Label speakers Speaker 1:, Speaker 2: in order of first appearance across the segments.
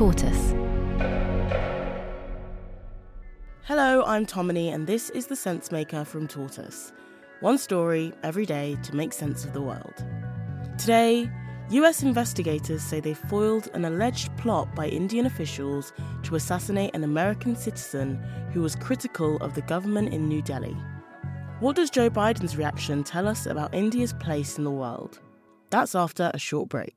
Speaker 1: Tortoise.
Speaker 2: Hello, I'm Tomini, and this is The Sense Maker from Tortoise. One story every day to make sense of the world. Today, US investigators say they foiled an alleged plot by Indian officials to assassinate an American citizen who was critical of the government in New Delhi. What does Joe Biden's reaction tell us about India's place in the world? That's after a short break.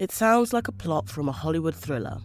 Speaker 2: It sounds like a plot from a Hollywood thriller.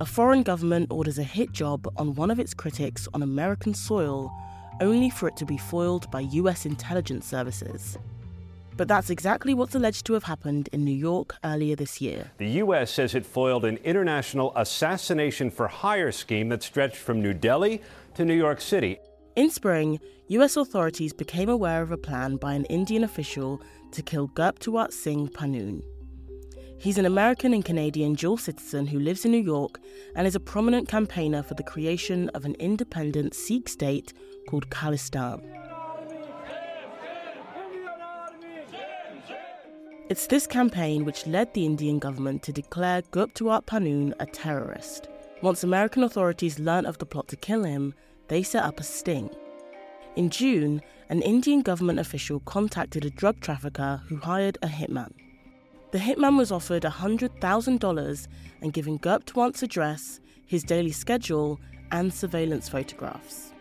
Speaker 2: A foreign government orders a hit job on one of its critics on American soil, only for it to be foiled by US intelligence services. But that's exactly what's alleged to have happened in New York earlier this year.
Speaker 3: The U.S. says it foiled an international assassination for hire scheme that stretched from New Delhi to New York City.
Speaker 2: In spring, US authorities became aware of a plan by an Indian official to kill Gurpatwant Singh Pannun. He's an American and Canadian dual citizen who lives in New York and is a prominent campaigner for the creation of an independent Sikh state called Khalistan. It's this campaign which led the Indian government to declare Gurpatwant Pannun a terrorist. Once American authorities learnt of the plot to kill him, they set up a sting. In June, an Indian government official contacted a drug trafficker who hired a hitman. The hitman was offered $100,000 and given Gurpatwant's address, his daily schedule, and surveillance photographs.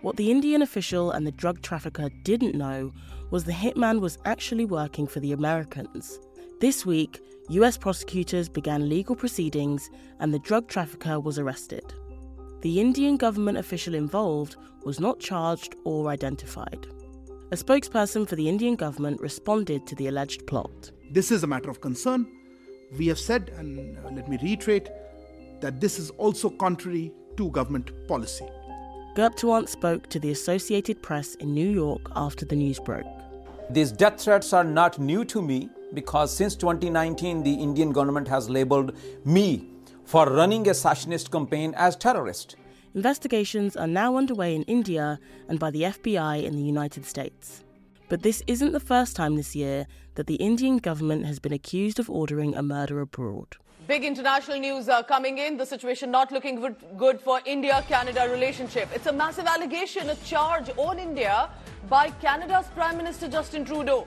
Speaker 2: What the Indian official and the drug trafficker didn't know was the hitman was actually working for the Americans. This week, US prosecutors began legal proceedings and the drug trafficker was arrested. The Indian government official involved was not charged or identified. A spokesperson for the Indian government responded to the alleged plot.
Speaker 4: This is a matter of concern. We have said, and uh, let me reiterate, that this is also contrary to government policy.
Speaker 2: Gurpatwant spoke to the Associated Press in New York after the news broke.
Speaker 5: These death threats are not new to me because since 2019, the Indian government has labeled me for running a assassinist campaign as terrorist.
Speaker 2: Investigations are now underway in India and by the FBI in the United States. But this isn't the first time this year that the Indian government has been accused of ordering a murder abroad.
Speaker 6: Big international news uh, coming in. The situation not looking good, good for India Canada relationship. It's a massive allegation, a charge on India by Canada's Prime Minister Justin Trudeau.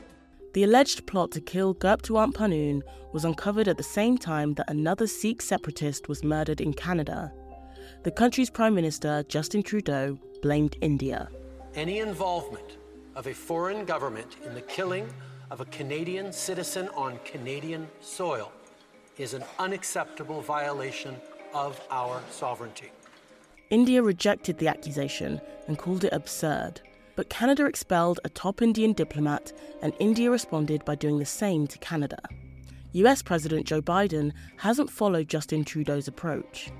Speaker 2: The alleged plot to kill Gurpatwant Pannun was uncovered at the same time that another Sikh separatist was murdered in Canada. The country's Prime Minister, Justin Trudeau, blamed India.
Speaker 7: Any involvement of a foreign government in the killing of a Canadian citizen on Canadian soil is an unacceptable violation of our sovereignty.
Speaker 2: India rejected the accusation and called it absurd. But Canada expelled a top Indian diplomat, and India responded by doing the same to Canada. US President Joe Biden hasn't followed Justin Trudeau's approach.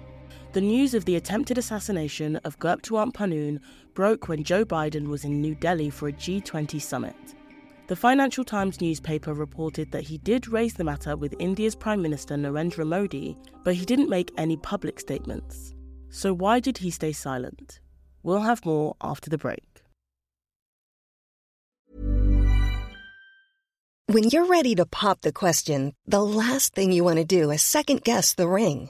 Speaker 2: The news of the attempted assassination of Gurpatwant Pannun broke when Joe Biden was in New Delhi for a G20 summit. The Financial Times newspaper reported that he did raise the matter with India's Prime Minister Narendra Modi, but he didn't make any public statements. So why did he stay silent? We'll have more after the break.
Speaker 8: When you're ready to pop the question, the last thing you want to do is second guess the ring.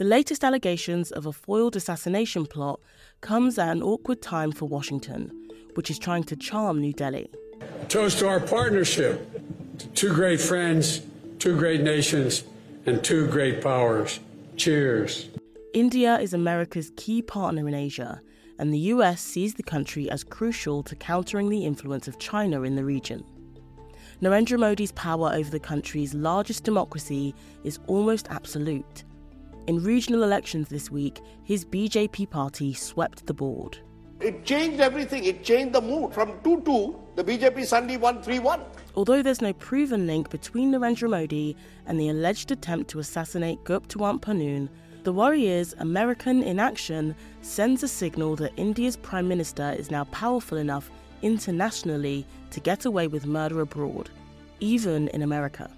Speaker 2: The latest allegations of a foiled assassination plot comes at an awkward time for Washington, which is trying to charm New Delhi.
Speaker 9: Toast to our partnership. Two great friends, two great nations, and two great powers. Cheers.
Speaker 2: India is America's key partner in Asia, and the US sees the country as crucial to countering the influence of China in the region. Narendra Modi's power over the country's largest democracy is almost absolute. In regional elections this week, his BJP party swept the board.
Speaker 10: It changed everything. It changed the mood. From 2 2, the BJP suddenly won 3 1.
Speaker 2: Although there's no proven link between Narendra Modi and the alleged attempt to assassinate Gurpatwant Pannun, the worry is American inaction sends a signal that India's Prime Minister is now powerful enough internationally to get away with murder abroad, even in America.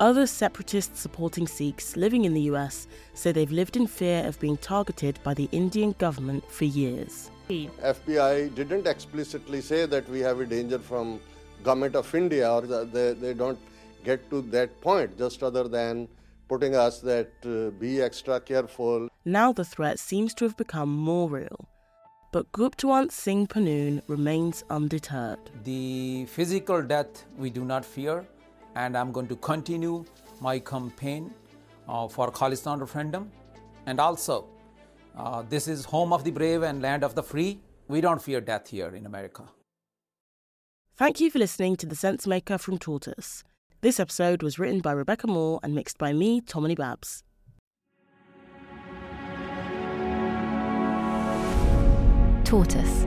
Speaker 2: Other separatists supporting Sikhs living in the US say they've lived in fear of being targeted by the Indian government for years.
Speaker 11: FBI didn't explicitly say that we have a danger from government of India or they, they don't get to that point just other than putting us that uh, be extra careful.
Speaker 2: Now the threat seems to have become more real. But Gurpatwant Singh Pannun remains undeterred.
Speaker 5: The physical death we do not fear, and I'm going to continue my campaign uh, for Khalistan referendum. And also, uh, this is home of the brave and land of the free. We don't fear death here in America.
Speaker 2: Thank you for listening to The Sense Maker from Tortoise. This episode was written by Rebecca Moore and mixed by me, Tomini Babs.
Speaker 12: Tortoise.